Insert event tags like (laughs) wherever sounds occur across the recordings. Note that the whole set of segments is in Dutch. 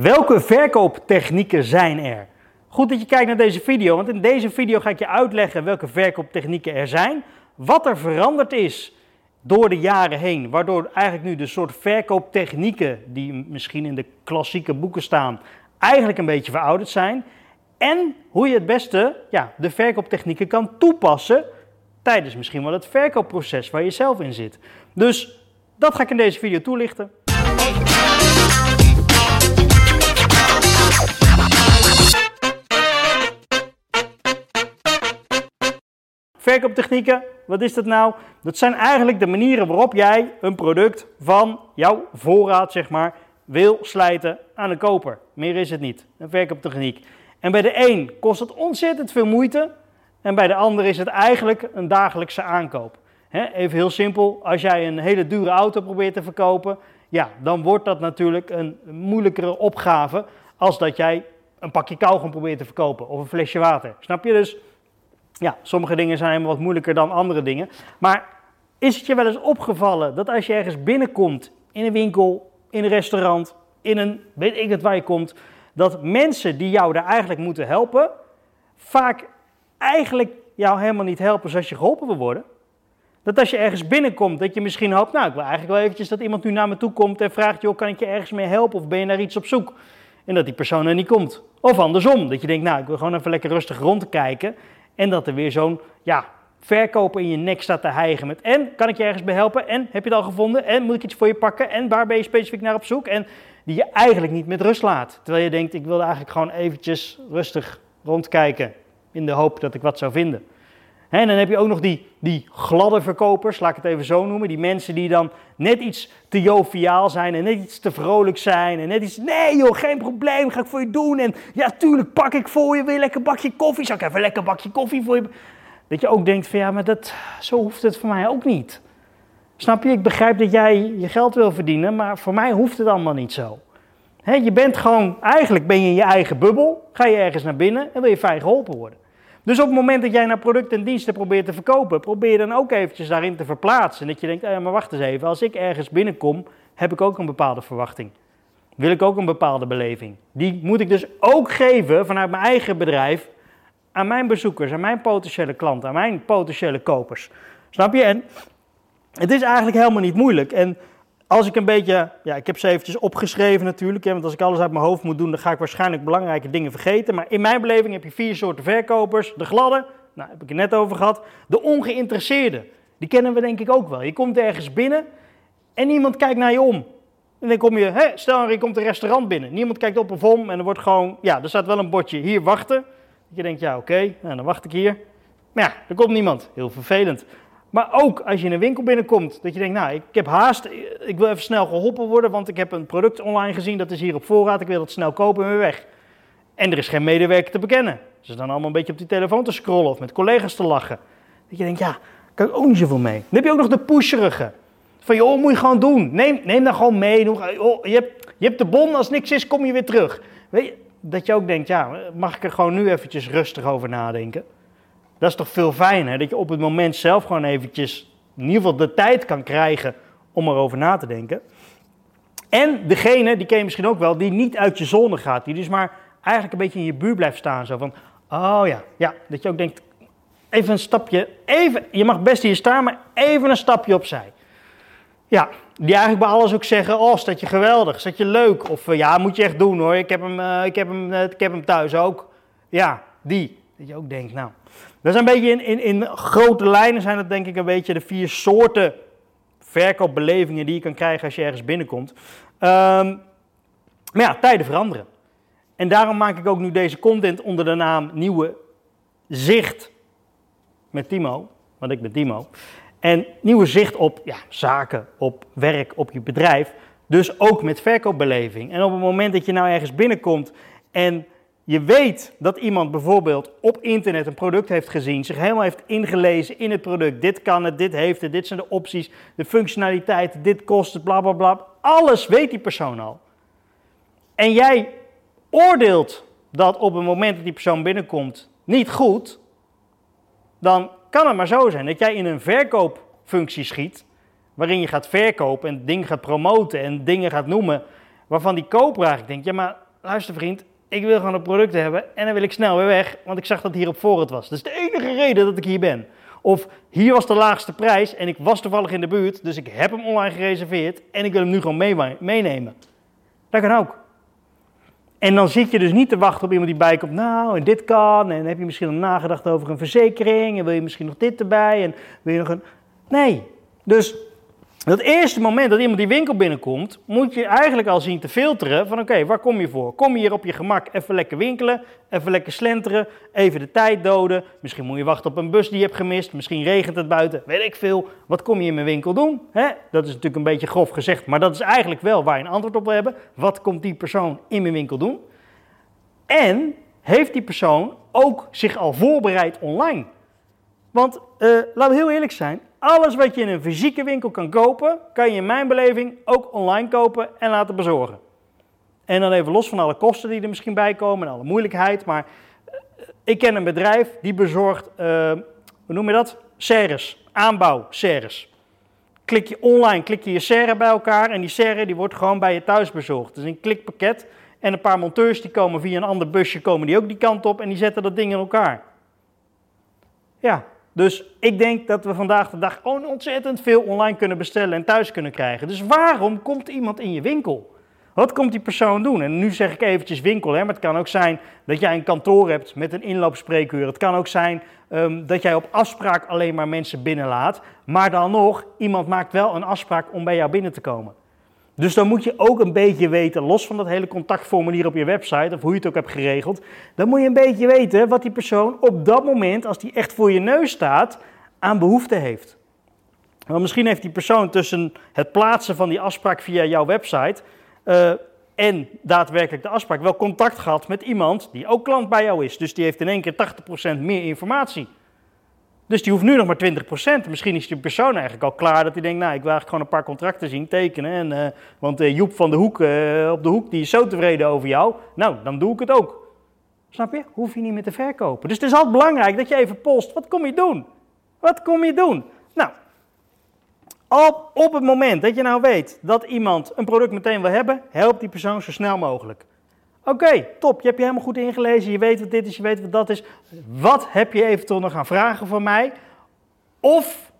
Welke verkooptechnieken zijn er? Goed dat je kijkt naar deze video, want in deze video ga ik je uitleggen welke verkooptechnieken er zijn, wat er veranderd is door de jaren heen, waardoor eigenlijk nu de soort verkooptechnieken die misschien in de klassieke boeken staan, eigenlijk een beetje verouderd zijn. En hoe je het beste ja, de verkooptechnieken kan toepassen tijdens misschien wel het verkoopproces waar je zelf in zit. Dus dat ga ik in deze video toelichten. Verkooptechnieken, wat is dat nou? Dat zijn eigenlijk de manieren waarop jij een product van jouw voorraad, zeg maar, wil slijten aan de koper. Meer is het niet. Een verkooptechniek. En bij de een kost het ontzettend veel moeite. En bij de ander is het eigenlijk een dagelijkse aankoop. even heel simpel, als jij een hele dure auto probeert te verkopen, ja, dan wordt dat natuurlijk een moeilijkere opgave als dat jij een pakje kauwgom probeert te verkopen of een flesje water. Snap je dus? Ja, sommige dingen zijn wat moeilijker dan andere dingen. Maar is het je wel eens opgevallen dat als je ergens binnenkomt in een winkel, in een restaurant, in een weet ik het waar je komt, dat mensen die jou daar eigenlijk moeten helpen, vaak eigenlijk jou helemaal niet helpen zoals je geholpen wil worden? Dat als je ergens binnenkomt, dat je misschien hoopt, nou ik wil eigenlijk wel eventjes dat iemand nu naar me toe komt en vraagt, joh, kan ik je ergens mee helpen of ben je naar iets op zoek? En dat die persoon er niet komt. Of andersom, dat je denkt, nou ik wil gewoon even lekker rustig rondkijken en dat er weer zo'n ja, verkoper in je nek staat te hijgen met en kan ik je ergens bij helpen en heb je het al gevonden en moet ik iets voor je pakken en waar ben je specifiek naar op zoek en die je eigenlijk niet met rust laat. Terwijl je denkt ik wil eigenlijk gewoon eventjes rustig rondkijken in de hoop dat ik wat zou vinden. En dan heb je ook nog die, die gladde verkopers, laat ik het even zo noemen. Die mensen die dan net iets te joviaal zijn en net iets te vrolijk zijn. En net iets, nee joh, geen probleem, ga ik voor je doen. En ja, tuurlijk pak ik voor je, wil je lekker bakje koffie? Zal ik even een lekker bakje koffie voor je... Dat je ook denkt van ja, maar dat, zo hoeft het voor mij ook niet. Snap je? Ik begrijp dat jij je geld wil verdienen, maar voor mij hoeft het allemaal niet zo. je bent gewoon, eigenlijk ben je in je eigen bubbel, ga je ergens naar binnen en wil je fijn geholpen worden. Dus op het moment dat jij naar producten en diensten probeert te verkopen, probeer dan ook eventjes daarin te verplaatsen. En dat je denkt, ja, maar wacht eens even, als ik ergens binnenkom, heb ik ook een bepaalde verwachting. Wil ik ook een bepaalde beleving. Die moet ik dus ook geven vanuit mijn eigen bedrijf aan mijn bezoekers, aan mijn potentiële klanten, aan mijn potentiële kopers. Snap je? En het is eigenlijk helemaal niet moeilijk. En als ik een beetje, ja, ik heb ze eventjes opgeschreven natuurlijk, hè, want als ik alles uit mijn hoofd moet doen, dan ga ik waarschijnlijk belangrijke dingen vergeten. Maar in mijn beleving heb je vier soorten verkopers. De gladde, nou, heb ik het net over gehad. De ongeïnteresseerde, die kennen we denk ik ook wel. Je komt ergens binnen en niemand kijkt naar je om. En dan kom je, hè, stel je komt een restaurant binnen. Niemand kijkt op of om en er wordt gewoon, ja, er staat wel een bordje hier wachten. Je denkt, ja oké, nou, dan wacht ik hier. Maar ja, er komt niemand. Heel vervelend. Maar ook als je in een winkel binnenkomt, dat je denkt, nou, ik, heb haast, ik wil even snel geholpen worden, want ik heb een product online gezien, dat is hier op voorraad, ik wil het snel kopen en weer weg. En er is geen medewerker te bekennen. Ze dan allemaal een beetje op die telefoon te scrollen of met collega's te lachen. Dat je denkt, ja, kan ik ook niet zoveel mee. Dan heb je ook nog de pusherige. Van, joh, moet je gewoon doen. Neem, neem dan gewoon mee. je, hebt, je hebt de bon, als niks is, kom je weer terug. Weet je, dat je ook denkt, ja, mag ik er gewoon nu eventjes rustig over nadenken? Dat is toch veel fijner, dat je op het moment zelf gewoon eventjes in ieder geval de tijd kan krijgen om erover na te denken. En degene, die ken je misschien ook wel, die niet uit je zone gaat, die dus maar eigenlijk een beetje in je buurt blijft staan. Zo van, oh ja, ja, dat je ook denkt, even een stapje, even, je mag best hier staan, maar even een stapje opzij. Ja, die eigenlijk bij alles ook zeggen, oh, staat je geweldig, staat je leuk. Of ja, moet je echt doen hoor, ik heb hem, uh, ik heb hem, uh, ik heb hem thuis ook. Ja, die. Dat je ook denkt, nou, dat is een beetje in, in, in grote lijnen zijn dat denk ik een beetje de vier soorten verkoopbelevingen die je kan krijgen als je ergens binnenkomt. Um, maar ja, tijden veranderen. En daarom maak ik ook nu deze content onder de naam Nieuwe Zicht met Timo, want ik ben Timo. En nieuwe zicht op ja, zaken, op werk, op je bedrijf. Dus ook met verkoopbeleving. En op het moment dat je nou ergens binnenkomt en je weet dat iemand bijvoorbeeld op internet een product heeft gezien, zich helemaal heeft ingelezen in het product. Dit kan het, dit heeft het, dit zijn de opties, de functionaliteiten, dit kost het, bla bla bla. Alles weet die persoon al. En jij oordeelt dat op het moment dat die persoon binnenkomt niet goed, dan kan het maar zo zijn dat jij in een verkoopfunctie schiet, waarin je gaat verkopen en dingen gaat promoten en dingen gaat noemen, waarvan die koper eigenlijk denkt, ja maar luister vriend, ik wil gewoon een product hebben en dan wil ik snel weer weg, want ik zag dat hier op voorraad was. Dat is de enige reden dat ik hier ben. Of hier was de laagste prijs en ik was toevallig in de buurt, dus ik heb hem online gereserveerd en ik wil hem nu gewoon mee, meenemen. Dat kan ook. En dan zit je dus niet te wachten op iemand die bijkomt, nou en dit kan, en heb je misschien al nagedacht over een verzekering, en wil je misschien nog dit erbij, en wil je nog een... Nee, dus dat eerste moment dat iemand die winkel binnenkomt, moet je eigenlijk al zien te filteren van oké, waar kom je voor? Kom je hier op je gemak even lekker winkelen, even lekker slenteren, even de tijd doden. Misschien moet je wachten op een bus die je hebt gemist, misschien regent het buiten, weet ik veel. Wat kom je in mijn winkel doen? Dat is natuurlijk een beetje grof gezegd, maar dat is eigenlijk wel waar je een antwoord op wil hebben. Wat komt die persoon in mijn winkel doen? En heeft die persoon ook zich al voorbereid online? Want uh, laten we heel eerlijk zijn, alles wat je in een fysieke winkel kan kopen, kan je in mijn beleving ook online kopen en laten bezorgen. En dan even los van alle kosten die er misschien bij komen en alle moeilijkheid. Maar eh, ik ken een bedrijf die bezorgt, uh, hoe noem je dat? Serres, aanbouw serres. Klik je online, klik je je serre bij elkaar en die serre die wordt gewoon bij je thuis bezorgd. Dus een klikpakket en een paar monteurs die komen via een ander busje, komen die ook die kant op en die zetten dat ding in elkaar. Ja, dus ik denk dat we vandaag de dag gewoon ontzettend veel online kunnen bestellen en thuis kunnen krijgen. Dus waarom komt iemand in je winkel? Wat komt die persoon doen? En nu zeg ik eventjes winkel, hè, maar het kan ook zijn dat jij een kantoor hebt met een inloopspreekuur. Het kan ook zijn um, dat jij op afspraak alleen maar mensen binnenlaat. Maar dan nog, iemand maakt wel een afspraak om bij jou binnen te komen. Dus dan moet je ook een beetje weten, los van dat hele contactformulier op je website, of hoe je het ook hebt geregeld, dan moet je een beetje weten wat die persoon op dat moment, als die echt voor je neus staat, aan behoefte heeft. Want misschien heeft die persoon tussen het plaatsen van die afspraak via jouw website uh, en daadwerkelijk de afspraak wel contact gehad met iemand die ook klant bij jou is. Dus die heeft in één keer 80% meer informatie. Dus die hoeft nu nog maar 20%. Misschien is die persoon eigenlijk al klaar dat hij denkt, nou, ik wil eigenlijk gewoon een paar contracten zien, tekenen. En, uh, want uh, Joep van de Hoek uh, op de hoek, die is zo tevreden over jou. Nou, dan doe ik het ook. Snap je? Hoef je niet meer te verkopen. Dus het is altijd belangrijk dat je even post. Wat kom je doen? Wat kom je doen? Nou, op, op het moment dat je nou weet dat iemand een product meteen wil hebben, help die persoon zo snel mogelijk. Oké, top. Je hebt je helemaal goed ingelezen. Je weet wat dit is, je weet wat dat is. Wat heb je eventueel nog gaan vragen van mij? Of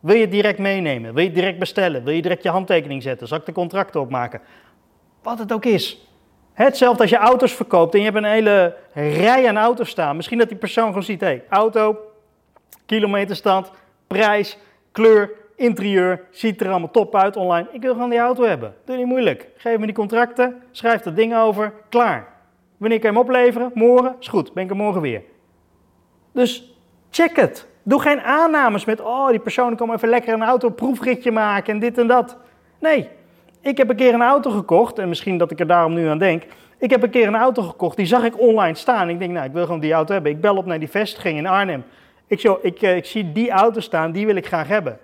wil je het direct meenemen? Wil je het direct bestellen? Wil je direct je handtekening zetten? Zal ik de contracten opmaken? Wat het ook is. Hetzelfde als je auto's verkoopt en je hebt een hele rij aan auto's staan. Misschien dat die persoon gewoon ziet, hé, hey, auto, kilometerstand, prijs, kleur, interieur, ziet er allemaal top uit online. Ik wil gewoon die auto hebben. Doe niet moeilijk. Geef me die contracten, schrijf dat ding over, klaar. Wanneer kan je hem opleveren? Morgen? Is goed, ben ik er morgen weer. Dus check het. Doe geen aannames met, oh, die persoon komt even lekker een auto proefritje maken en dit en dat. Nee, ik heb een keer een auto gekocht, en misschien dat ik er daarom nu aan denk. Ik heb een keer een auto gekocht, die zag ik online staan. Ik denk, nou, ik wil gewoon die auto hebben. Ik bel op naar die vestiging in Arnhem. Ik, zo, ik, eh, ik zie die auto staan, die wil ik graag hebben.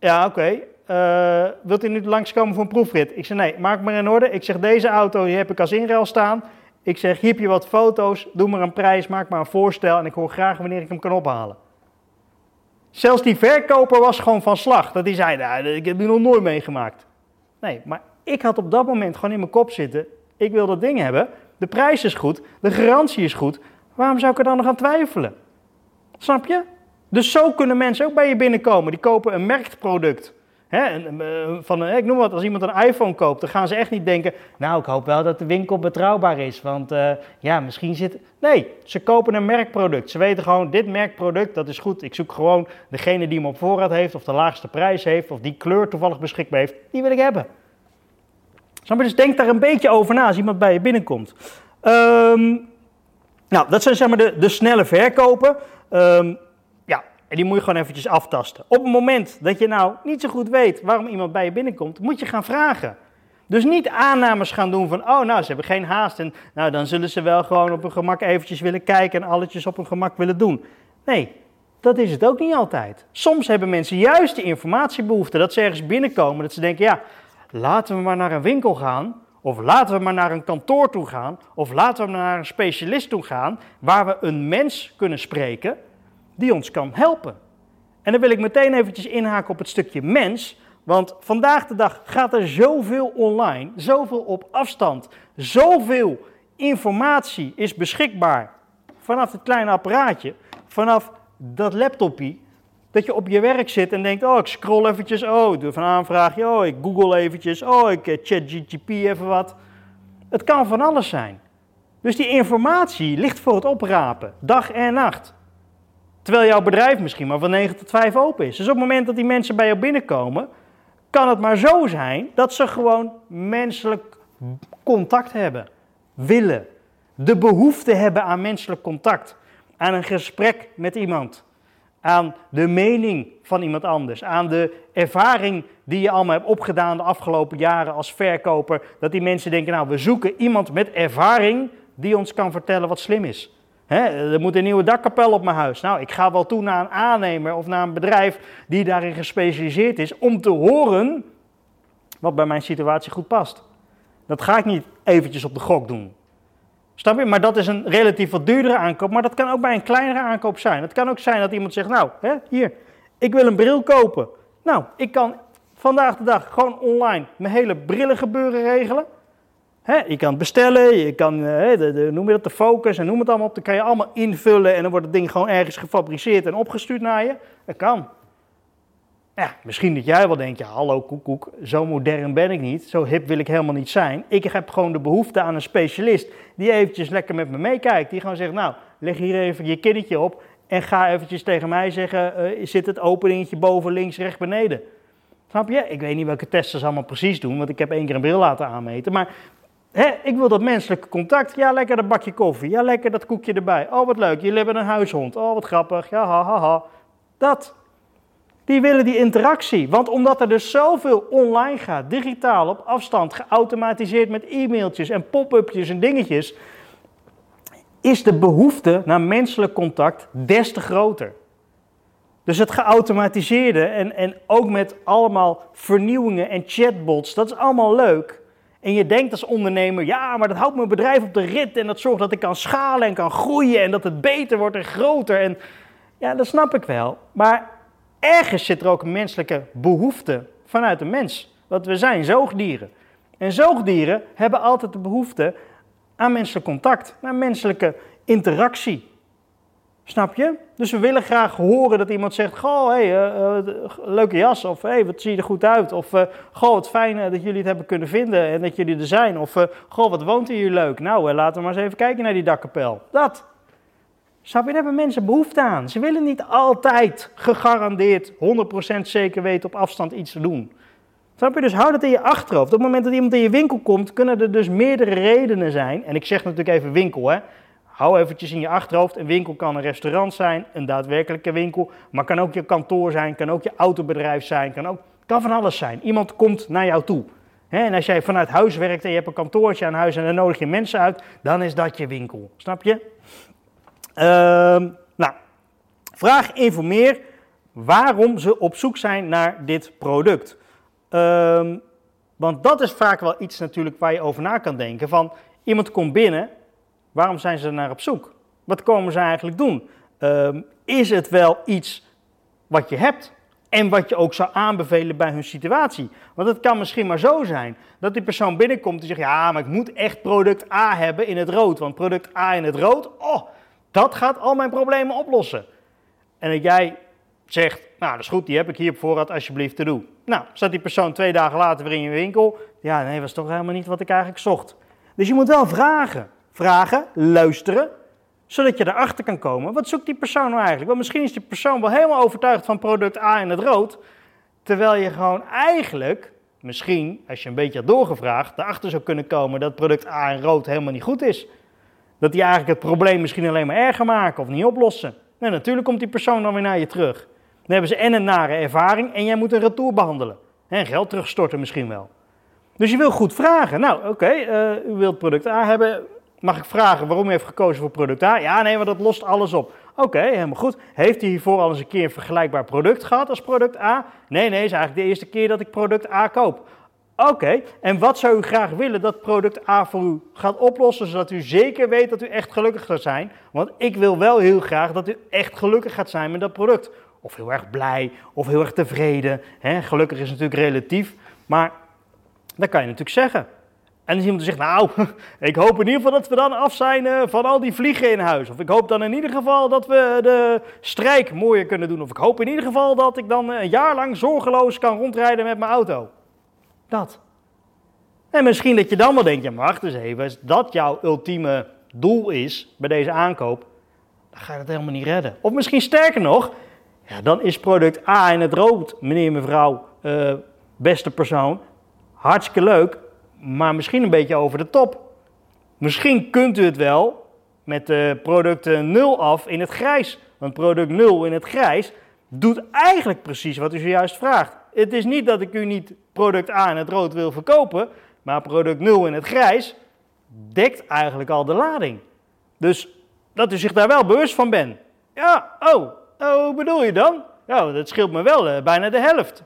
Ja, oké. Eh, wilt u nu langskomen voor een proefrit? Ik zeg, nee, maak maar in orde. Ik zeg, deze auto die heb ik als inruil staan. Ik zeg, hier heb je wat foto's, doe maar een prijs, maak maar een voorstel en ik hoor graag wanneer ik hem kan ophalen. Zelfs die verkoper was gewoon van slag. Dat hij zei, nou, ik heb die nog nooit meegemaakt. Nee, maar ik had op dat moment gewoon in mijn kop zitten, ik wil dat ding hebben. De prijs is goed, de garantie is goed. Waarom zou ik er dan nog aan twijfelen? Snap je? Dus zo kunnen mensen ook bij je binnenkomen. Die kopen een merkproduct. Van, ik noem wat, als iemand een iPhone koopt, dan gaan ze echt niet denken... nou, ik hoop wel dat de winkel betrouwbaar is, want uh, ja, misschien zit... Nee, ze kopen een merkproduct. Ze weten gewoon, dit merkproduct, dat is goed. Ik zoek gewoon degene die hem op voorraad heeft, of de laagste prijs heeft... of die kleur toevallig beschikbaar heeft, die wil ik hebben. Dus denk daar een beetje over na als iemand bij je binnenkomt. Um, nou, dat zijn zeg maar de, de snelle verkopen. Um, en die moet je gewoon eventjes aftasten. Op het moment dat je nou niet zo goed weet waarom iemand bij je binnenkomt, moet je gaan vragen. Dus niet aannames gaan doen van, oh nou, ze hebben geen haast en nou, dan zullen ze wel gewoon op hun gemak eventjes willen kijken en alletjes op hun gemak willen doen. Nee, dat is het ook niet altijd. Soms hebben mensen juist die informatiebehoefte, dat ze ergens binnenkomen, dat ze denken, ja, laten we maar naar een winkel gaan, of laten we maar naar een kantoor toe gaan, of laten we maar naar een specialist toe gaan, waar we een mens kunnen spreken die ons kan helpen. En dan wil ik meteen eventjes inhaken op het stukje mens, Want vandaag de dag gaat er zoveel online, zoveel op afstand, zoveel informatie is beschikbaar vanaf het kleine apparaatje, vanaf dat laptopje, dat je op je werk zit en denkt, oh ik scroll eventjes, oh doe een aanvraagje, oh ik google eventjes, oh ik eh, chat GTP even wat. Het kan van alles zijn. Dus die informatie ligt voor het oprapen, dag en nacht. Terwijl jouw bedrijf misschien maar van 9 tot 5 open is. Dus op het moment dat die mensen bij jou binnenkomen, kan het maar zo zijn dat ze gewoon menselijk contact hebben, willen. De behoefte hebben aan menselijk contact, aan een gesprek met iemand, aan de mening van iemand anders, aan de ervaring die je allemaal hebt opgedaan de afgelopen jaren als verkoper. Dat die mensen denken, nou we zoeken iemand met ervaring die ons kan vertellen wat slim is. Er moet een nieuwe dakkapel op mijn huis. Nou, ik ga wel toe naar een aannemer of naar een bedrijf die daarin gespecialiseerd is om te horen wat bij mijn situatie goed past. Dat ga ik niet eventjes op de gok doen. Snap je? Maar dat is een relatief wat duurdere aankoop. Maar dat kan ook bij een kleinere aankoop zijn. Het kan ook zijn dat iemand zegt, nou, hier, ik wil een bril kopen. Nou, ik kan vandaag de dag gewoon online mijn hele brillengebeuren regelen. Je kan bestellen, je kan, hè, de, de, noem je dat, de focus en noem het allemaal op. Dan kan je allemaal invullen en dan wordt het ding gewoon ergens gefabriceerd en opgestuurd naar je. Dat kan. Ja, misschien dat jij wel denkt, ja hallo koekoek, zo modern ben ik niet, zo hip wil ik helemaal niet zijn. Ik heb gewoon de behoefte aan een specialist die eventjes lekker met me meekijkt. Die gewoon zegt, nou, leg hier even je kinnetje op en ga eventjes tegen mij zeggen, uh, zit het openingetje boven, links, rechts, beneden. Snap je? Ik weet niet welke testen ze allemaal precies doen, want ik heb één keer een bril laten aanmeten. Maar hè, ik wil dat menselijke contact. Ja, lekker dat bakje koffie. Ja, lekker dat koekje erbij. Oh, wat leuk. Jullie hebben een huishond. Oh, wat grappig. Ja, ha, ha, ha. Dat. Die willen die interactie. Want omdat er dus zoveel online gaat, digitaal, op afstand, geautomatiseerd met e-mailtjes en pop-upjes en dingetjes, is de behoefte naar menselijk contact des te groter. Dus het geautomatiseerde en, en ook met allemaal vernieuwingen en chatbots, dat is allemaal leuk. En je denkt als ondernemer, ja, maar dat houdt mijn bedrijf op de rit en dat zorgt dat ik kan schalen en kan groeien en dat het beter wordt en groter. En ja, dat snap ik wel. Maar ergens zit er ook een menselijke behoefte vanuit de mens. Want we zijn zoogdieren. En zoogdieren hebben altijd de behoefte aan menselijk contact, aan menselijke interactie. Snap je? Dus we willen graag horen dat iemand zegt: Goh, hey, uh, leuke jas. Of hey, wat zie je er goed uit. Of uh, Goh, wat fijn dat jullie het hebben kunnen vinden en dat jullie er zijn. Of Goh, wat woont hier leuk. Nou, laten we maar eens even kijken naar die dakkapel. Dat. Snap je? Daar hebben mensen behoefte aan. Ze willen niet altijd gegarandeerd 100% zeker weten op afstand iets te doen. Snap je? Dus hou dat in je achterhoofd. Op het moment dat iemand in je winkel komt, kunnen er dus meerdere redenen zijn. En ik zeg natuurlijk even winkel, hè. Hou eventjes in je achterhoofd. Een winkel kan een restaurant zijn, een daadwerkelijke winkel. Maar kan ook je kantoor zijn, kan ook je autobedrijf zijn, kan, ook, kan van alles zijn. Iemand komt naar jou toe. en als jij vanuit huis werkt en je hebt een kantoortje aan huis en dan nodig je mensen uit, dan is dat je winkel. Snap je? Ehm, nou, vraag informeer waarom ze op zoek zijn naar dit product. Ehm, want dat is vaak wel iets natuurlijk waar je over na kan denken. Van iemand komt binnen, waarom zijn ze naar op zoek? Wat komen ze eigenlijk doen? Ehm, is het wel iets wat je hebt en wat je ook zou aanbevelen bij hun situatie? Want het kan misschien maar zo zijn dat die persoon binnenkomt en zegt: Ja, maar ik moet echt product A hebben in het rood. Want product A in het rood, oh, dat gaat al mijn problemen oplossen. En dat jij zegt, nou dat is goed, die heb ik hier op voorraad, alsjeblieft te doen. Nou, staat die persoon twee dagen later weer in je winkel. Ja, nee, was toch helemaal niet wat ik eigenlijk zocht. Dus je moet wel vragen. Vragen, luisteren, zodat je erachter kan komen. Wat zoekt die persoon nou eigenlijk? Want misschien is die persoon wel helemaal overtuigd van product A in het rood. Terwijl je gewoon eigenlijk, misschien, als je een beetje had doorgevraagd, erachter zou kunnen komen dat product A in rood helemaal niet goed is. Dat die eigenlijk het probleem misschien alleen maar erger maken of niet oplossen. En natuurlijk komt die persoon dan weer naar je terug. Dan hebben ze en een nare ervaring en jij moet een retour behandelen. En geld terugstorten misschien wel. Dus je wil goed vragen. Nou, oké, eh, u wilt product A hebben. Mag ik vragen waarom u heeft gekozen voor product A? Ja, nee, want dat lost alles op. Oké, helemaal goed. Heeft u hiervoor al eens een keer een vergelijkbaar product gehad als product A? Nee, nee, is eigenlijk de eerste keer dat ik product A koop. Oké, en wat zou u graag willen dat product A voor u gaat oplossen, zodat u zeker weet dat u echt gelukkig gaat zijn? Want ik wil wel heel graag dat u echt gelukkig gaat zijn met dat product. of heel erg blij, of heel erg tevreden. Gelukkig is natuurlijk relatief, maar dat kan je natuurlijk zeggen. En is iemand zegt, nou, (laughs) ik hoop in ieder geval dat we dan af zijn eh, van al die vliegen in huis. Of ik hoop dan in ieder geval dat we de strijk mooier kunnen doen. Of ik hoop in ieder geval dat ik dan een jaar lang zorgeloos kan rondrijden met mijn auto. Dat. En misschien dat je dan wel denkt, ja maar wacht eens even, als dat jouw ultieme doel is bij deze aankoop, dan ga je dat helemaal niet redden. Of misschien sterker nog, ja, dan is product A in het rood, meneer, mevrouw, uh, beste persoon, hartstikke leuk, maar misschien een beetje over de top. Misschien kunt u het wel met de producten 0 af in het grijs. Want product 0 in het grijs doet eigenlijk precies wat u zojuist vraagt. Het is niet dat ik u niet product A in het rood wil verkopen, maar product 0 in het grijs dekt eigenlijk al de lading. Dus dat u zich daar wel bewust van bent. Ja, oh, oh bedoel je dan? Ja, dat scheelt me wel uh, bijna de helft.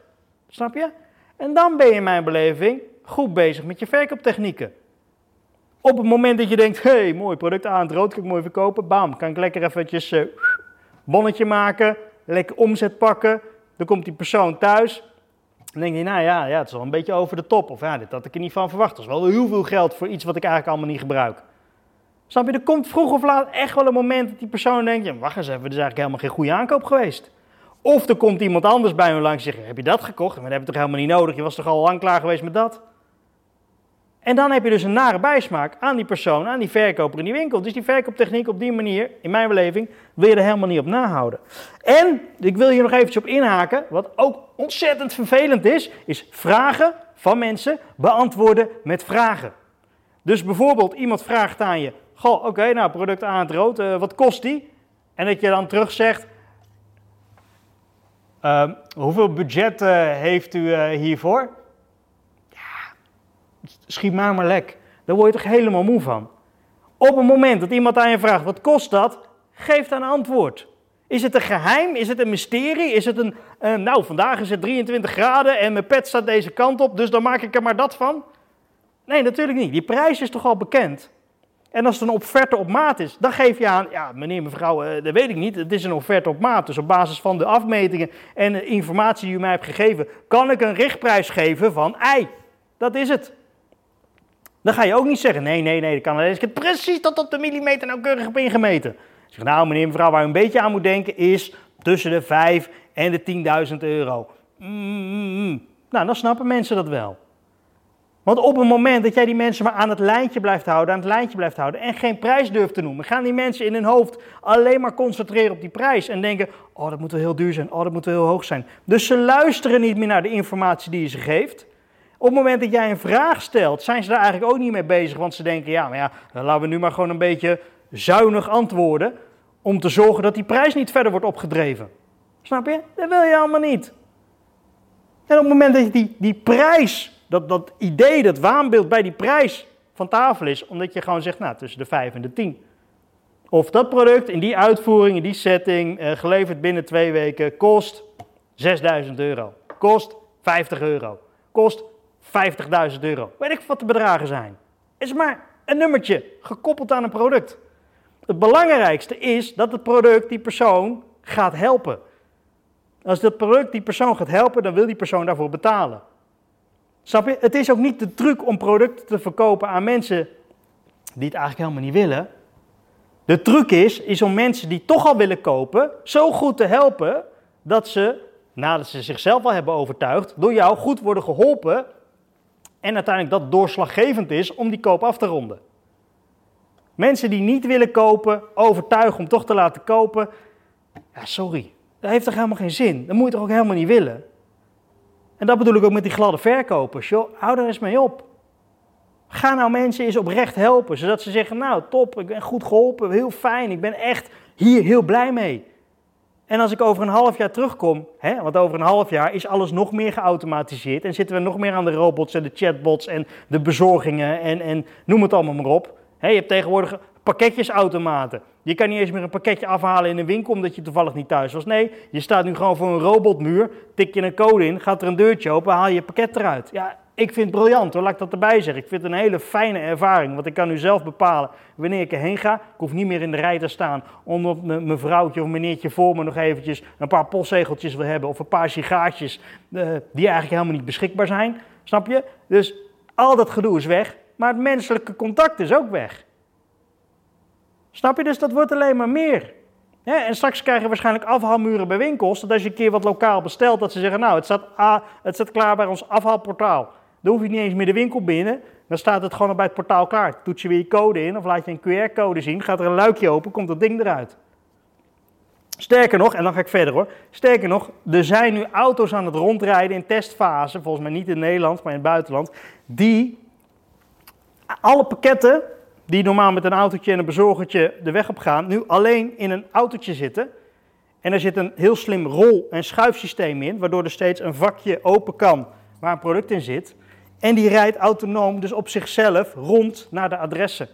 Snap je? En dan ben je in mijn beleving goed bezig met je verkooptechnieken. Op het moment dat je denkt, hé, hey, mooi product aan het rood, kan ik mooi verkopen, bam, kan ik lekker eventjes uh, bonnetje maken, lekker omzet pakken. Dan komt die persoon thuis, dan denk je, nou ja, ja, het is wel een beetje over de top. Of ja, dit had ik er niet van verwacht. Dat is wel heel veel geld voor iets wat ik eigenlijk allemaal niet gebruik. Snap je, er komt vroeg of laat echt wel een moment dat die persoon denkt, wacht eens even, dit is eigenlijk helemaal geen goede aankoop geweest. Of er komt iemand anders bij me langs en zegt, heb je dat gekocht? Maar dat heb je toch helemaal niet nodig, je was toch al lang klaar geweest met dat? En dan heb je dus een nare bijsmaak aan die persoon, aan die verkoper in die winkel. Dus die verkooptechniek op die manier, in mijn beleving, wil je er helemaal niet op nahouden. En ik wil hier nog eventjes op inhaken, wat ook ontzettend vervelend is, is vragen van mensen beantwoorden met vragen. Dus bijvoorbeeld iemand vraagt aan je, goh, oké, nou product aan het rood, uh, wat kost die? En dat je dan terug zegt, uh, hoeveel budget uh, heeft u eh, hiervoor? Schiet maar maar lek. Daar word je toch helemaal moe van. Op het moment dat iemand aan je vraagt, wat kost dat? Geef dan een antwoord. Is het een geheim? Is het een mysterie? Is het een, uh, nou vandaag is het 23 graden en mijn pet staat deze kant op, dus dan maak ik er maar dat van? Nee, natuurlijk niet. Die prijs is toch al bekend? En als het een offerte op maat is, dan geef je aan, ja meneer, mevrouw, uh, dat weet ik niet. Het is een offerte op maat. Dus op basis van de afmetingen en de informatie die u mij hebt gegeven, kan ik een richtprijs geven van ei. Dat is het. Dan ga je ook niet zeggen, nee, nee, nee, dat kan alleen. Ik heb precies tot op de millimeter nauwkeurig op ingemeten. Zeg, nou meneer, mevrouw, waar u een beetje aan moet denken is tussen de 5 en de 10.000 euro. Mm, nou, dan snappen mensen dat wel. Want op het moment dat jij die mensen maar aan het lijntje blijft houden, aan het lijntje blijft houden en geen prijs durft te noemen, gaan die mensen in hun hoofd alleen maar concentreren op die prijs en denken, oh dat moet wel heel duur zijn, oh dat moet wel heel hoog zijn. Dus ze luisteren niet meer naar de informatie die je ze geeft. Op het moment dat jij een vraag stelt, zijn ze daar eigenlijk ook niet mee bezig. Want ze denken, ja, maar ja, laten we nu maar gewoon een beetje zuinig antwoorden. Om te zorgen dat die prijs niet verder wordt opgedreven. Snap je? Dat wil je allemaal niet. En op het moment dat je die, die prijs, dat, dat idee, dat waanbeeld bij die prijs van tafel is, omdat je gewoon zegt, nou, tussen de 5 en de 10. Of dat product in die uitvoering, in die setting, eh, geleverd binnen twee weken, kost 6000 euro. Kost 50 euro. Kost 50.000 euro. Weet ik wat de bedragen zijn. Is maar een nummertje gekoppeld aan een product. Het belangrijkste is dat het product die persoon gaat helpen. Als dat product die persoon gaat helpen, dan wil die persoon daarvoor betalen. Snap je? Het is ook niet de truc om producten te verkopen aan mensen die het eigenlijk helemaal niet willen. De truc is, is om mensen die toch al willen kopen, zo goed te helpen dat ze, nadat ze zichzelf al hebben overtuigd, door jou goed worden geholpen en uiteindelijk dat doorslaggevend is om die koop af te ronden. Mensen die niet willen kopen, overtuigen om toch te laten kopen. Ja, sorry, dat heeft toch helemaal geen zin? Dat moet je toch ook helemaal niet willen? En dat bedoel ik ook met die gladde verkopers. Joh, hou er eens mee op. Ga nou mensen eens oprecht helpen, zodat ze zeggen, nou top, ik ben goed geholpen, heel fijn, ik ben echt hier heel blij mee. En als ik over een half jaar terugkom, hè, want over een half jaar is alles nog meer geautomatiseerd en zitten we nog meer aan de robots en de chatbots en de bezorgingen en, en noem het allemaal maar op. Hè, je hebt tegenwoordig pakketjesautomaten. Je kan niet eens meer een pakketje afhalen in een winkel omdat je toevallig niet thuis was. Nee, je staat nu gewoon voor een robotmuur, tik je een code in, gaat er een deurtje open, haal je je pakket eruit. Ja, ik vind het briljant hoor, laat ik dat erbij zeggen. Ik vind het een hele fijne ervaring, want ik kan nu zelf bepalen wanneer ik erheen ga. Ik hoef niet meer in de rij te staan omdat mijn vrouwtje of meneertje voor me nog eventjes een paar postzegeltjes wil hebben of een paar sigaartjes uh, die eigenlijk helemaal niet beschikbaar zijn. Snap je? Dus al dat gedoe is weg, maar het menselijke contact is ook weg. Snap je? Dus dat wordt alleen maar meer. en straks krijg je waarschijnlijk afhaalmuren bij winkels. Dat als je een keer wat lokaal bestelt, dat ze zeggen: Nou, het staat, ah, het staat klaar bij ons afhaalportaal. Dan hoef je niet eens meer de winkel binnen. Dan staat het gewoon bij het portaal klaar. Toets je weer je code in of laat je een QR-code zien. Gaat er een luikje open, komt dat ding eruit. Sterker nog, en dan ga ik verder hoor. Sterker nog, er zijn nu auto's aan het rondrijden in testfase. Volgens mij niet in Nederland, maar in het buitenland. Die alle pakketten die normaal met een autootje en een bezorgertje de weg op gaan, nu alleen in een autootje zitten. En er zit een heel slim rol- en schuifsysteem in, waardoor er steeds een vakje open kan waar een product in zit. En die rijdt autonoom, dus op zichzelf, rond naar de adressen.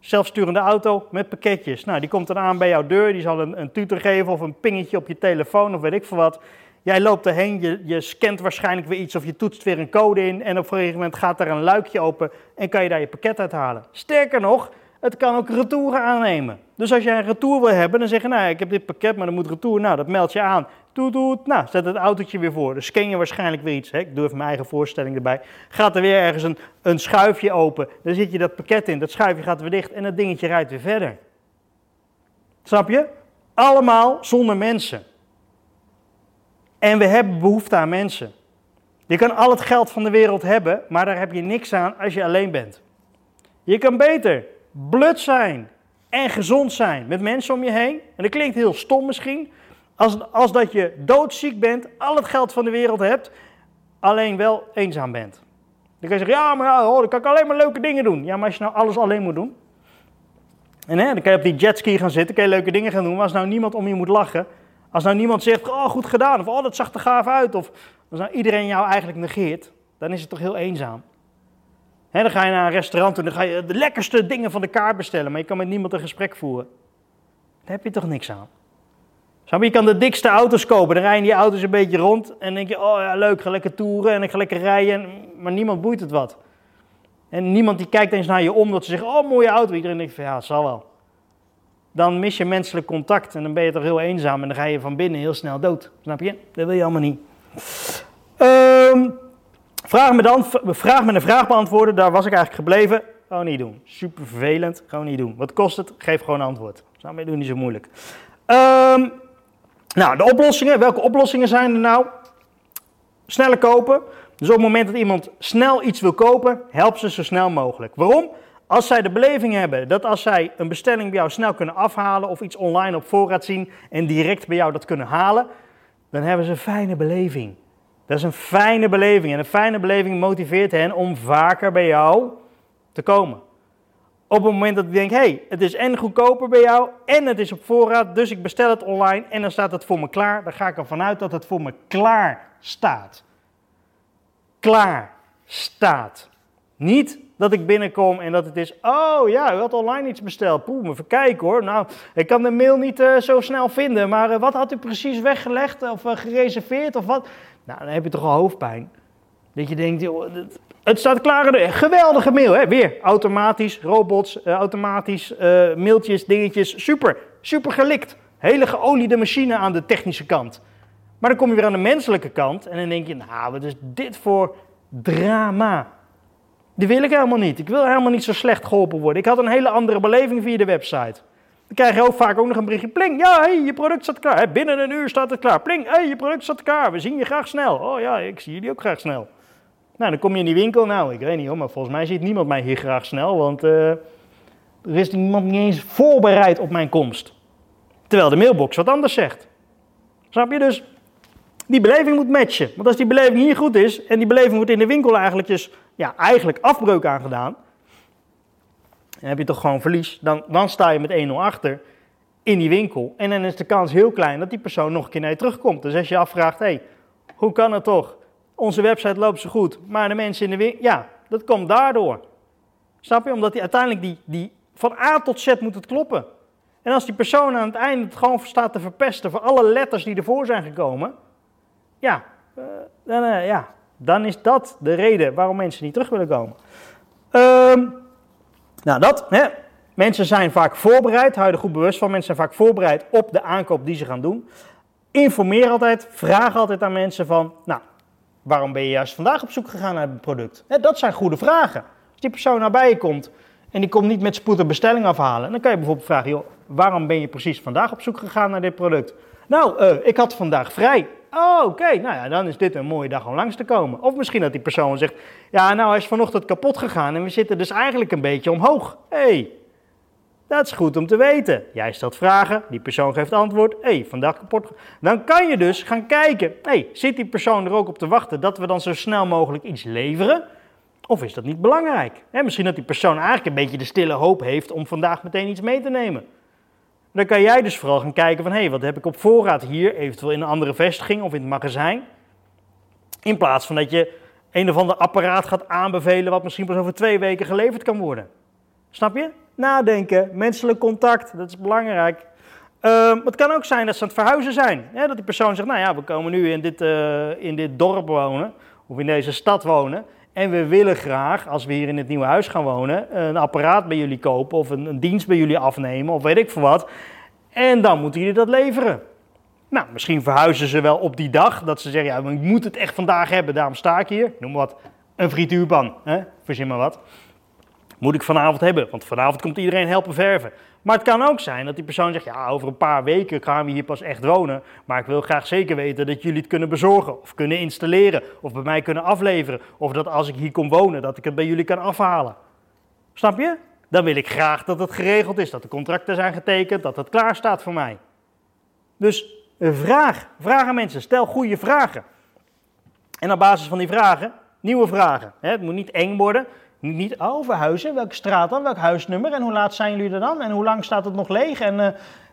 Zelfsturende auto met pakketjes. Nou, die komt dan aan bij jouw deur, die zal een, een tutor geven of een pingetje op je telefoon of weet ik veel wat. Jij loopt erheen, je, je scant waarschijnlijk weer iets of je toetst weer een code in en op een gegeven moment gaat er een luikje open en kan je daar je pakket uithalen. Sterker nog, het kan ook retouren aannemen. Dus als jij een retour wil hebben, dan zeg je, nou ik heb dit pakket, maar dan moet retour. Nou, dat meld je aan. Doet, doet. Nou, zet het autootje weer voor. Dus scan je waarschijnlijk weer iets. Hè? Ik doe even mijn eigen voorstelling erbij. Gaat er weer ergens een, een schuifje open. Dan zit je dat pakket in. Dat schuifje gaat weer dicht en dat dingetje rijdt weer verder. Snap je? Allemaal zonder mensen. En we hebben behoefte aan mensen. Je kan al het geld van de wereld hebben, maar daar heb je niks aan als je alleen bent. Je kan beter blut zijn en gezond zijn met mensen om je heen. En dat klinkt heel stom misschien. Als, als dat je doodziek bent, al het geld van de wereld hebt, alleen wel eenzaam bent. Dan kan je zeggen, ja, maar oh, dan kan ik alleen maar leuke dingen doen. Ja, maar als je nou alles alleen moet doen. En hè, dan kan je op die jetski gaan zitten, kan je leuke dingen gaan doen. Maar als nou niemand om je moet lachen, als nou niemand zegt, oh goed gedaan, of oh dat zag er gaaf uit, of als nou iedereen jou eigenlijk negeert, dan is het toch heel eenzaam. dan ga je naar een restaurant en dan ga je de lekkerste dingen van de kaart bestellen, maar je kan met niemand een gesprek voeren. Daar heb je toch niks aan. Je kan de dikste auto's kopen, dan rijden die auto's een beetje rond en denk je, oh ja leuk, ga lekker toeren en ik ga lekker rijden, maar niemand boeit het wat. En niemand die kijkt eens naar je om dat ze zeggen, oh mooie auto. Iedereen denkt van ja, zal wel dan mis je menselijk contact en dan ben je toch heel eenzaam en dan ga je van binnen heel snel dood. Snap je? Dat wil je allemaal niet. Um, vraag me dan, vraag me een vraag beantwoorden, daar was ik eigenlijk gebleven. Gewoon niet doen. Super vervelend, gewoon niet doen. Wat kost het? Geef gewoon een antwoord. Snap je? Doe niet zo moeilijk. Um, nou, de oplossingen. Welke oplossingen zijn er nou? Sneller kopen. Dus op het moment dat iemand snel iets wil kopen, help ze zo snel mogelijk. Waarom? Als zij de beleving hebben dat als zij een bestelling bij jou snel kunnen afhalen of iets online op voorraad zien en direct bij jou dat kunnen halen, dan hebben ze een fijne beleving. Dat is een fijne beleving en een fijne beleving motiveert hen om vaker bij jou te komen. Op het moment dat ik denk, hey, het is en goedkoper bij jou en het is op voorraad, dus ik bestel het online en dan staat het voor me klaar, dan ga ik ervan uit dat het voor me klaar staat. Klaar staat. Niet dat ik binnenkom en dat het is, oh ja, u had online iets besteld. Poeh, even kijken hoor. Nou, ik kan de mail niet uh, zo snel vinden, maar uh, wat had u precies weggelegd of uh, gereserveerd of wat? Nou, dan heb je toch al hoofdpijn. Dat je denkt, joh, het staat klaar. Geweldige mail, hè? Weer automatisch, robots, automatisch, mailtjes, dingetjes. Super, super gelikt. Hele geoliede machine aan de technische kant. Maar dan kom je weer aan de menselijke kant en dan denk je, nou, wat is dit voor drama? Die wil ik helemaal niet. Ik wil helemaal niet zo slecht geholpen worden. Ik had een hele andere beleving via de website. Dan krijg je ook vaak ook nog een berichtje. Pling, ja, je product staat klaar. Binnen een uur staat het klaar. Pling, hey, je product staat klaar. We zien je graag snel. Oh ja, ik zie jullie ook graag snel. Nou, dan kom je in die winkel. Nou, ik weet niet hoor, maar volgens mij ziet niemand mij hier graag snel. Want uh, er is niemand niet eens voorbereid op mijn komst. Terwijl de mailbox wat anders zegt. Snap je dus? Die beleving moet matchen. Want als die beleving hier goed is en die beleving wordt in de winkel eigenlijk dus ja, eigenlijk afbreuk aangedaan, dan heb je toch gewoon verlies. Dan, dan sta je met 1-0 achter in die winkel. En dan is de kans heel klein dat die persoon nog een keer naar je terugkomt. Dus als je afvraagt, hé, hey, hoe kan het toch? Onze website loopt zo goed, maar de mensen in de winkel, ja, dat komt daardoor. Snap je? Omdat die uiteindelijk die, die van A tot Z moet het kloppen. En als die persoon aan het einde het gewoon staat te verpesten voor alle letters die ervoor zijn gekomen, ja, uh, dan, uh, ja dan is dat de reden waarom mensen niet terug willen komen. Ehm, nou, dat, hè. Mensen zijn vaak voorbereid, hou je er goed bewust van. Mensen zijn vaak voorbereid op de aankoop die ze gaan doen. Informeer altijd, vraag altijd aan mensen van, nou, waarom ben je juist vandaag op zoek gegaan naar het product? dat zijn goede vragen. Als die persoon nabij je komt en die komt niet met spoed een bestelling afhalen, dan kan je bijvoorbeeld vragen, joh, waarom ben je precies vandaag op zoek gegaan naar dit product? Nou, uh, ik had vandaag vrij. Oh, oké. Nou ja, dan is dit een mooie dag om langs te komen. Of misschien dat die persoon zegt, ja, nou, hij is vanochtend kapot gegaan en we zitten dus eigenlijk een beetje omhoog. Hey, dat is goed om te weten. Jij stelt vragen, die persoon geeft antwoord. Hé, hey, vandaag kapot. Dan kan je dus gaan kijken. Hey, zit die persoon er ook op te wachten dat we dan zo snel mogelijk iets leveren? Of is dat niet belangrijk? misschien dat die persoon eigenlijk een beetje de stille hoop heeft om vandaag meteen iets mee te nemen. Dan kan jij dus vooral gaan kijken van, hé, hey, wat heb ik op voorraad hier, eventueel in een andere vestiging of in het magazijn. In plaats van dat je een of ander apparaat gaat aanbevelen wat misschien pas over twee weken geleverd kan worden. Snap je? Nadenken, menselijk contact, dat is belangrijk. Uh, het kan ook zijn dat ze aan het verhuizen zijn. dat die persoon zegt, nou ja, we komen nu in dit, uh, in dit dorp wonen, of in deze stad wonen. En we willen graag, als we hier in het nieuwe huis gaan wonen, een apparaat bij jullie kopen of een, een dienst bij jullie afnemen of weet ik veel wat. En dan moeten jullie dat leveren. Nou, misschien verhuizen ze wel op die dag, dat ze zeggen, ja, we moeten het echt vandaag hebben, daarom sta ik hier. Noem wat, een frituurpan, hè? verzin maar wat. Moet ik vanavond hebben, want vanavond komt iedereen helpen verven. Maar het kan ook zijn dat die persoon zegt, ja, over een paar weken gaan we hier pas echt wonen. Maar ik wil graag zeker weten dat jullie het kunnen bezorgen of kunnen installeren of bij mij kunnen afleveren. Of dat als ik hier kom wonen, dat ik het bij jullie kan afhalen. Snap je? Dan wil ik graag dat het geregeld is, dat de contracten zijn getekend, dat het klaar staat voor mij. Dus vraag, vraag aan mensen, stel goede vragen. En op basis van die vragen, nieuwe vragen. Het moet niet eng worden, niet over huizen. Welke straat dan? Welk huisnummer? En hoe laat zijn jullie er dan? En hoe lang staat het nog leeg? En uh,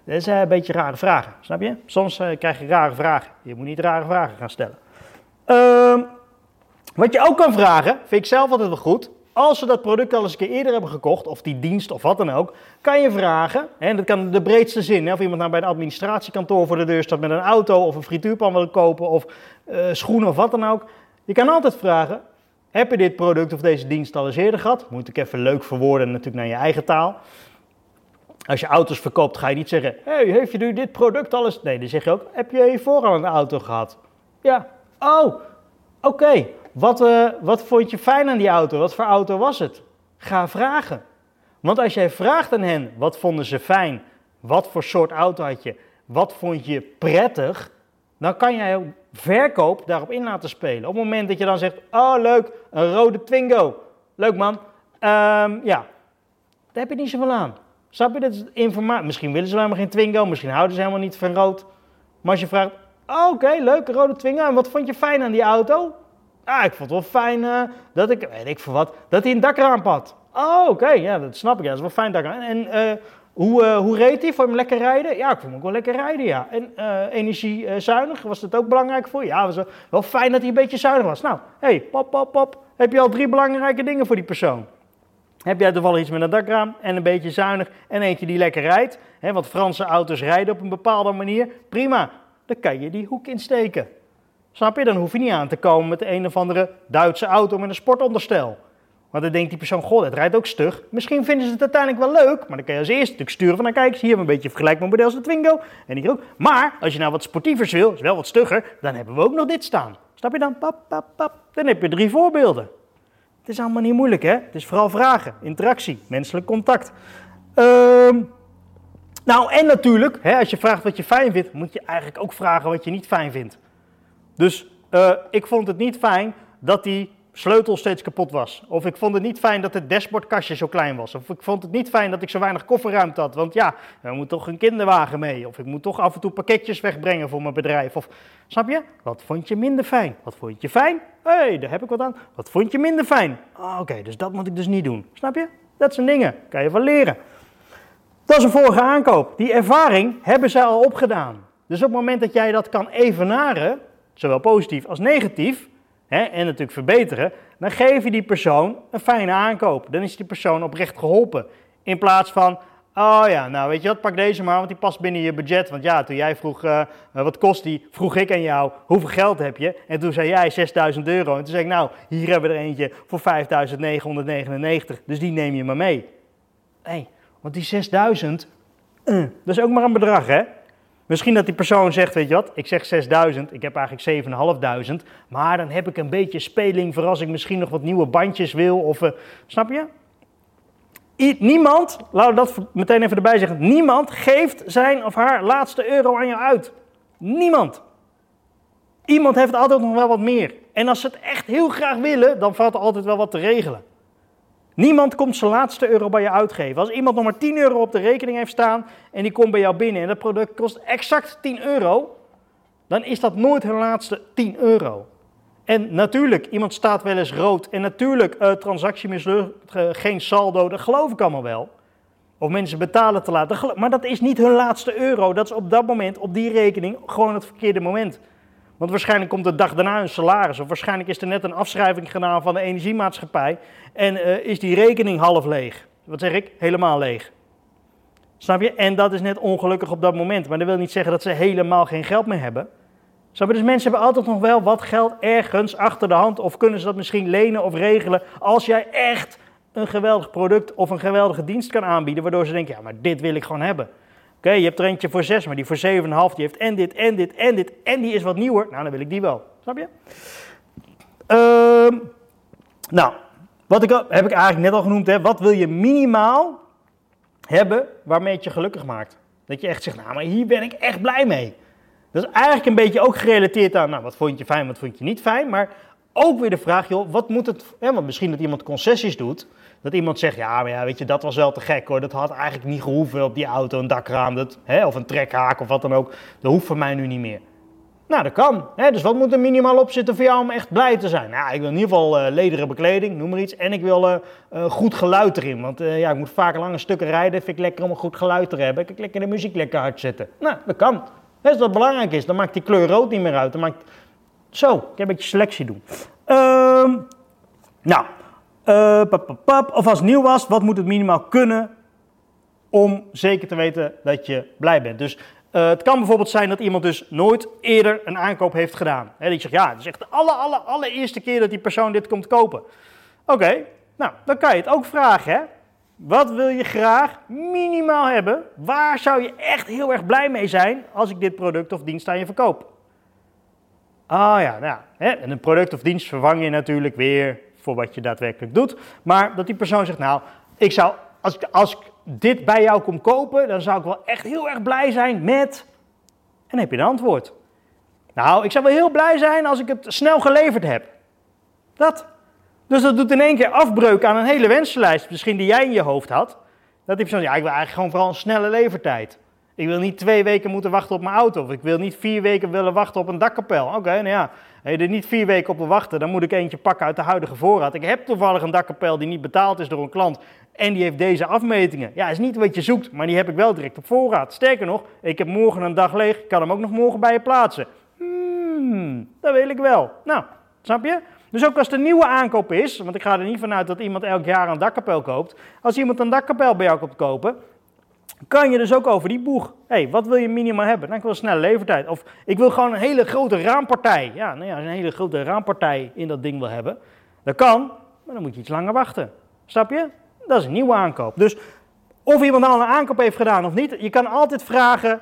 dat is een beetje rare vragen, snap je? Soms uh, krijg je rare vragen. Je moet niet rare vragen gaan stellen. Uh, wat je ook kan vragen, vind ik zelf altijd wel goed. Als ze dat product al eens een keer eerder hebben gekocht, of die dienst of wat dan ook, kan je vragen, en dat kan de breedste zin, of iemand nou bij een administratiekantoor voor de deur staat met een auto of een frituurpan wil kopen of schoenen of wat dan ook. Je kan altijd vragen, heb je dit product of deze dienst al eens eerder gehad? Moet ik even leuk verwoorden, natuurlijk naar je eigen taal. Als je auto's verkoopt, ga je niet zeggen: hey, heeft je nu dit product al eens? Nee, dan zeg je ook: Heb je hiervoor al een auto gehad? Ja. Oh, oké. Wat, uh, wat vond je fijn aan die auto? Wat voor auto was het? Ga vragen. Want als jij vraagt aan hen: Wat vonden ze fijn? Wat voor soort auto had je? Wat vond je prettig? Dan kan jij verkoop daarop in laten spelen. Op het moment dat je dan zegt, oh leuk, een rode Twingo. Leuk man. Um, ja, daar heb je niet zoveel aan. Snap je? Dat informatie. Misschien willen ze helemaal geen Twingo, misschien houden ze helemaal niet van rood. Maar als je vraagt, oh, oké, leuk, een rode Twingo. En wat vond je fijn aan die auto? Ah, ik vond het wel fijn uh, dat ik, weet ik voor wat, dat hij een dakraam had. Oh, oké, ja, dat snap ik. Ja, dat is wel fijn dakraam. En uh, hoe, uh, hoe reed hij? Vond je hem lekker rijden? Ja, ik vond hem ook wel lekker rijden, ja. En uh, energiezuinig, was dat ook belangrijk voor je? Ja, was wel fijn dat hij een beetje zuinig was. Nou, hey, pop, pop, pop. Heb je al drie belangrijke dingen voor die persoon? Heb jij toevallig iets met een dakraam en een beetje zuinig en eentje die lekker rijdt? Hè, want Franse auto's rijden op een bepaalde manier. Prima, dan kan je die hoek insteken. Snap je? Dan hoef je niet aan te komen met een of andere Duitse auto met een sportonderstel. Want dan denkt die persoon, goh, dat rijdt ook stug. Misschien vinden ze het uiteindelijk wel leuk, maar dan kan je als eerste natuurlijk sturen van, nou kijk, hier hebben we een beetje vergelijkbaar model als de Twingo. En hier ook. Maar als je nou wat sportievers wil, is wel wat stugger, dan hebben we ook nog dit staan. Snap je dan? Pap, pap, pap. Dan heb je drie voorbeelden. Het is allemaal niet moeilijk, hè? Het is vooral vragen, interactie, menselijk contact. Ehm, nou, en natuurlijk, hè, als je vraagt wat je fijn vindt, moet je eigenlijk ook vragen wat je niet fijn vindt. Dus uh, ik vond het niet fijn dat die sleutel steeds kapot was. Of ik vond het niet fijn dat het dashboardkastje zo klein was. Of ik vond het niet fijn dat ik zo weinig kofferruimte had. Want ja, er moet toch een kinderwagen mee. Of ik moet toch af en toe pakketjes wegbrengen voor mijn bedrijf. Of, snap je? Wat vond je minder fijn? Wat vond je fijn? Hé, hey, daar heb ik wat aan. Wat vond je minder fijn? Ah, Oké, dus dat moet ik dus niet doen. Snap je? Dat zijn dingen. Kan je van leren. Dat is een vorige aankoop. Die ervaring hebben zij al opgedaan. Dus op het moment dat jij dat kan evenaren, zowel positief als negatief, hè, en natuurlijk verbeteren, dan geef je die persoon een fijne aankoop. Dan is die persoon oprecht geholpen. In plaats van, Oh ja, nou weet je wat, pak deze maar, want die past binnen je budget. Want ja, toen jij vroeg, uh, wat kost die, vroeg ik aan jou, hoeveel geld heb je? En toen zei jij 6000 euro. En toen zei ik, nou, hier hebben we er eentje voor 5999, dus die neem je maar mee. Nee, want die 6000, uh, dat is ook maar een bedrag, hè? Misschien dat die persoon zegt, weet je wat, ik zeg 6000, ik heb eigenlijk 7500, maar dan heb ik een beetje speling voor als ik misschien nog wat nieuwe bandjes wil. Of, uh, snap je? niemand, laten we dat meteen even erbij zeggen, niemand geeft zijn of haar laatste euro aan jou uit. Niemand. Iemand heeft altijd nog wel wat meer. En als ze het echt heel graag willen, dan valt er altijd wel wat te regelen. Niemand komt zijn laatste euro bij je uitgeven. Als iemand nog maar 10 euro op de rekening heeft staan en die komt bij jou binnen en dat product kost exact 10 euro, dan is dat nooit hun laatste 10 euro. En natuurlijk, iemand staat wel eens rood. En natuurlijk, uh, transactie mislukt, uh, geen saldo, dat geloof ik allemaal wel. Of mensen betalen te laat. Maar dat is niet hun laatste euro. Dat is op dat moment, op die rekening, gewoon het verkeerde moment. Want waarschijnlijk komt de dag daarna een salaris. Of waarschijnlijk is er net een afschrijving gedaan van de energiemaatschappij. En uh, is die rekening half leeg. Wat zeg ik? Helemaal leeg. Snap je? En dat is net ongelukkig op dat moment. Maar dat wil niet zeggen dat ze helemaal geen geld meer hebben. Snap je? Dus mensen hebben altijd nog wel wat geld ergens achter de hand. Of kunnen ze dat misschien lenen of regelen. Als jij echt een geweldig product of een geweldige dienst kan aanbieden. Waardoor ze denken, ja maar dit wil ik gewoon hebben. Oké, je hebt er eentje voor 6, maar die voor 7,5, die heeft en dit, en dit, en dit, en die is wat nieuwer. Nou, dan wil ik die wel. Snap je? Uh, nou, wat ik, heb ik eigenlijk net al genoemd. Hè. Wat wil je minimaal hebben waarmee het je gelukkig maakt? Dat je echt zegt, nou, maar hier ben ik echt blij mee. Dat is eigenlijk een beetje ook gerelateerd aan, nou, wat vond je fijn, wat vond je niet fijn. Maar ook weer de vraag, joh, wat moet het... Hè, want misschien dat iemand concessies doet. Dat iemand zegt, ja, maar ja, weet je, dat was wel te gek hoor. Dat had eigenlijk niet gehoeven op die auto, een dakraam, dat, hè, of een trekhaak of wat dan ook. Dat hoeft voor mij nu niet meer. Nou, dat kan. Hè? Dus wat moet er minimaal op zitten voor jou om echt blij te zijn? Nou, ik wil in ieder geval uh, lederen bekleding, noem maar iets. En ik wil uh, uh, goed geluid erin. Want ja, ik moet vaak lange stukken rijden. Vind ik lekker om een goed geluid te hebben. Ik kan lekker de muziek lekker hard zetten. Nou, dat kan. Dat belangrijk is, dan maakt die kleur rood niet meer uit. Dan maakt... Zo, ik heb een beetje selectie doen. Ehm, nou, pap, pap, of als het nieuw was, wat moet het minimaal kunnen om zeker te weten dat je blij bent? Dus uh, het kan bijvoorbeeld zijn dat iemand dus nooit eerder een aankoop heeft gedaan. He, die zegt, ja, het is echt de alle, alle, allereerste keer dat die persoon dit komt kopen. Oké, nou, dan kan je het ook vragen, hè. Wat wil je graag minimaal hebben? Waar zou je echt heel erg blij mee zijn als ik dit product of dienst aan je verkoop? Ah ja, nou, hè, en een product of dienst vervang je natuurlijk weer voor wat je daadwerkelijk doet. Maar dat die persoon zegt, nou, ik zou, als ik, als ik dit bij jou kom kopen, dan zou ik wel echt heel erg blij zijn met. En heb je een antwoord. Nou, ik zou wel heel blij zijn als ik het snel geleverd heb. Dat. Dus dat doet in één keer afbreuk aan een hele wensenlijst, misschien die jij in je hoofd had. Dat die persoon, ja, ik wil eigenlijk gewoon vooral een snelle levertijd. Ik wil niet twee weken moeten wachten op mijn auto. Of ik wil niet vier weken willen wachten op een dakkapel. Oké, nou ja, je er niet vier weken op wil wachten, dan moet ik eentje pakken uit de huidige voorraad. Ik heb toevallig een dakkapel die niet betaald is door een klant. En die heeft deze afmetingen. Ja, is niet wat je zoekt, maar die heb ik wel direct op voorraad. Sterker nog, ik heb morgen een dag leeg. Ik kan hem ook nog morgen bij je plaatsen. Hmm, dat wil ik wel. Nou, snap je? Dus ook als een nieuwe aankoop is, want ik ga er niet vanuit dat iemand elk jaar een dakkapel koopt. Als iemand een dakkapel bij jou komt kopen, kan je dus ook over die boeg. Hey, wat wil je minimaal hebben? Nou, ik wil snelle levertijd. Of ik wil gewoon een hele grote raampartij. Ja, nou ja, een hele grote raampartij in dat ding wil hebben, dat kan, maar dan moet je iets langer wachten. Snap je? Dat is een nieuwe aankoop. Dus of iemand al een aankoop heeft gedaan of niet, je kan altijd vragen,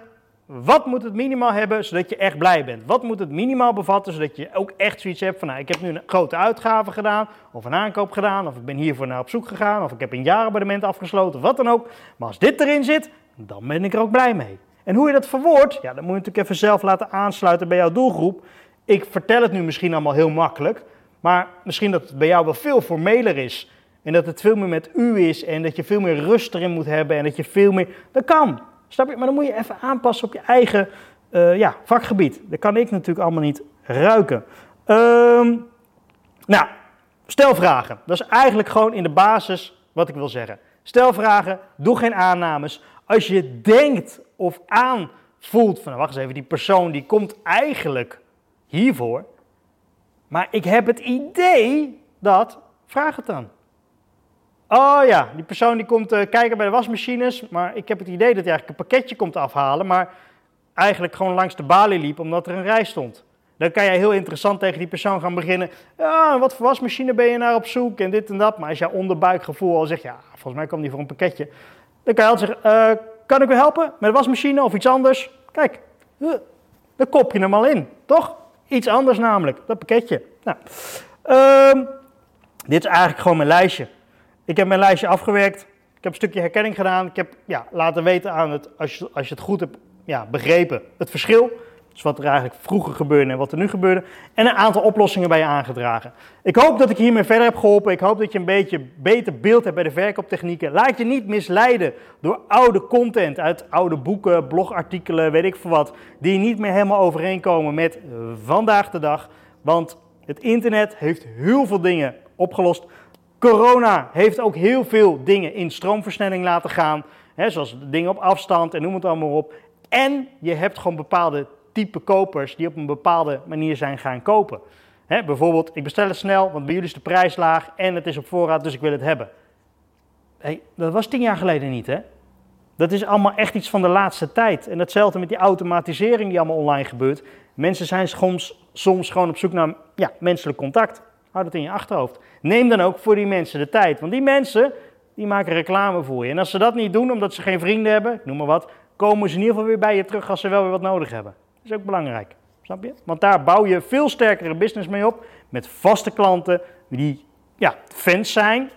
wat moet het minimaal hebben zodat je echt blij bent? Wat moet het minimaal bevatten zodat je ook echt zoiets hebt van, nou, ik heb nu een grote uitgave gedaan, of een aankoop gedaan, of ik ben hiervoor naar op zoek gegaan, of ik heb een jaarabonnement afgesloten, wat dan ook. Maar als dit erin zit, dan ben ik er ook blij mee. En hoe je dat verwoordt, ja, dan moet je natuurlijk even zelf laten aansluiten bij jouw doelgroep. Ik vertel het nu misschien allemaal heel makkelijk, maar misschien dat het bij jou wel veel formeler is. En dat het veel meer met u is en dat je veel meer rust erin moet hebben en dat je veel meer... Dat kan, snap je? Maar dan moet je even aanpassen op je eigen uh, ja, vakgebied. Dat kan ik natuurlijk allemaal niet ruiken. Um, nou, stel vragen. Dat is eigenlijk gewoon in de basis wat ik wil zeggen. Stel vragen, doe geen aannames. Als je denkt of aanvoelt van, wacht eens even, die persoon die komt eigenlijk hiervoor. Maar ik heb het idee dat, vraag het dan. Oh ja, die persoon die komt uh, kijken bij de wasmachines, maar ik heb het idee dat hij eigenlijk een pakketje komt afhalen, maar eigenlijk gewoon langs de balie liep omdat er een rij stond. Dan kan jij heel interessant tegen die persoon gaan beginnen. Ja, wat voor wasmachine ben je naar op zoek en dit en dat. Maar als jij onderbuikgevoel al zegt, ja, volgens mij kwam die voor een pakketje. Dan kan je altijd zeggen, uh, kan ik u helpen met de wasmachine of iets anders? Kijk, uh, dan kop je hem al in, toch? Iets anders namelijk, dat pakketje. Nou, um, dit is eigenlijk gewoon mijn lijstje. Ik heb mijn lijstje afgewerkt. Ik heb een stukje herkenning gedaan. Ik heb ja, laten weten aan het, als je, als je het goed hebt ja, begrepen, het verschil. Dus wat er eigenlijk vroeger gebeurde en wat er nu gebeurde. En een aantal oplossingen bij je aangedragen. Ik hoop dat ik hiermee verder heb geholpen. Ik hoop dat je een beetje beter beeld hebt bij de verkooptechnieken. Laat je niet misleiden door oude content uit oude boeken, blogartikelen, weet ik veel wat. Die niet meer helemaal overeenkomen met vandaag de dag. Want het internet heeft heel veel dingen opgelost. Corona heeft ook heel veel dingen in stroomversnelling laten gaan. Hè, zoals dingen op afstand en noem het allemaal op. En je hebt gewoon bepaalde type kopers die op een bepaalde manier zijn gaan kopen. Hè, bijvoorbeeld, ik bestel het snel, want bij jullie is de prijs laag en het is op voorraad, dus ik wil het hebben. Hey, dat was tien jaar geleden niet, hè? Dat is allemaal echt iets van de laatste tijd. En hetzelfde met die automatisering die allemaal online gebeurt. Mensen zijn soms, soms gewoon op zoek naar ja, menselijk contact. Houd dat in je achterhoofd. Neem dan ook voor die mensen de tijd. Want die mensen, die maken reclame voor je. En als ze dat niet doen, omdat ze geen vrienden hebben, noem maar wat, komen ze in ieder geval weer bij je terug als ze wel weer wat nodig hebben. Dat is ook belangrijk. Snap je? Want daar bouw je veel sterkere business mee op. Met vaste klanten die ja, fans zijn.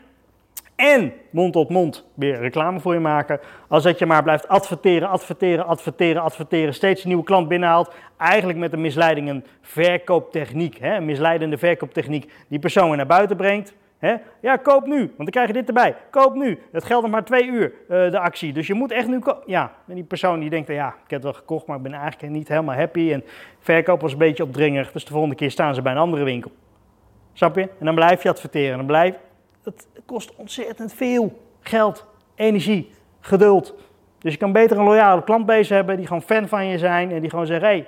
En mond tot mond weer reclame voor je maken. Als dat je maar blijft adverteren, adverteren, adverteren, adverteren. Steeds een nieuwe klant binnenhaalt. Eigenlijk met een misleiding, een verkooptechniek. Hè? Een misleidende verkooptechniek. Die persoon weer naar buiten brengt. Hè? Ja, koop nu, want dan krijg je dit erbij. Koop nu. Het geldt nog maar twee uur, uh, de actie. Dus je moet echt nu. Ja, en die persoon die denkt, ja, ik heb het wel gekocht, maar ik ben eigenlijk niet helemaal happy. En verkoop was een beetje opdringerig, dus de volgende keer staan ze bij een andere winkel. Snap je? En dan blijf je adverteren. Dan blijf... Het kost ontzettend veel geld, energie, geduld. Dus je kan beter een loyale klantbase hebben die gewoon fan van je zijn en die gewoon zeggen, hey,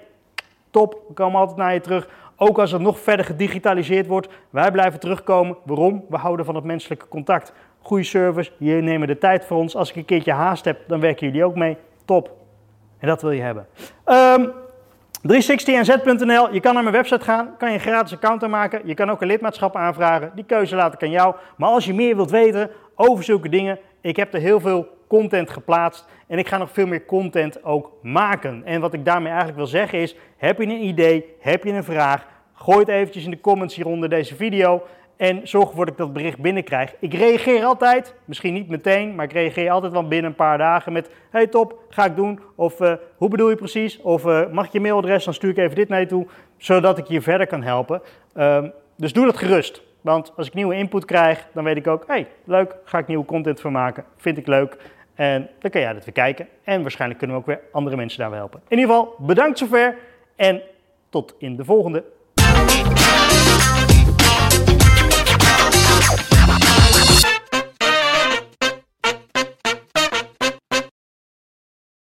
top, we komen altijd naar je terug. Ook als het nog verder gedigitaliseerd wordt, wij blijven terugkomen. Waarom? We houden van het menselijke contact. Goede service, jullie nemen de tijd voor ons. Als ik een keertje haast heb, dan werken jullie ook mee. Top. En dat wil je hebben. Um, 360nz.nl, je kan naar mijn website gaan, kan je een gratis account aanmaken. Je kan ook een lidmaatschap aanvragen. Die keuze laat ik aan jou. Maar als je meer wilt weten over zulke dingen, ik heb er heel veel content geplaatst en ik ga nog veel meer content ook maken. En wat ik daarmee eigenlijk wil zeggen is, heb je een idee, heb je een vraag, gooi het eventjes in de comments hieronder deze video en zorg ervoor dat ik dat bericht binnenkrijg. Ik reageer altijd, misschien niet meteen, maar ik reageer altijd wel binnen een paar dagen met... Hey top, ga ik doen. Of uh, hoe bedoel je precies? Of uh, mag ik je mailadres, dan stuur ik even dit naar je toe. Zodat ik je verder kan helpen. Um, dus doe dat gerust. Want als ik nieuwe input krijg, dan weet ik ook... Hey, leuk, ga ik nieuwe content van maken. Vind ik leuk. En dan kan jij dat weer kijken. En waarschijnlijk kunnen we ook weer andere mensen daar helpen. In ieder geval, bedankt zover. En tot in de volgende.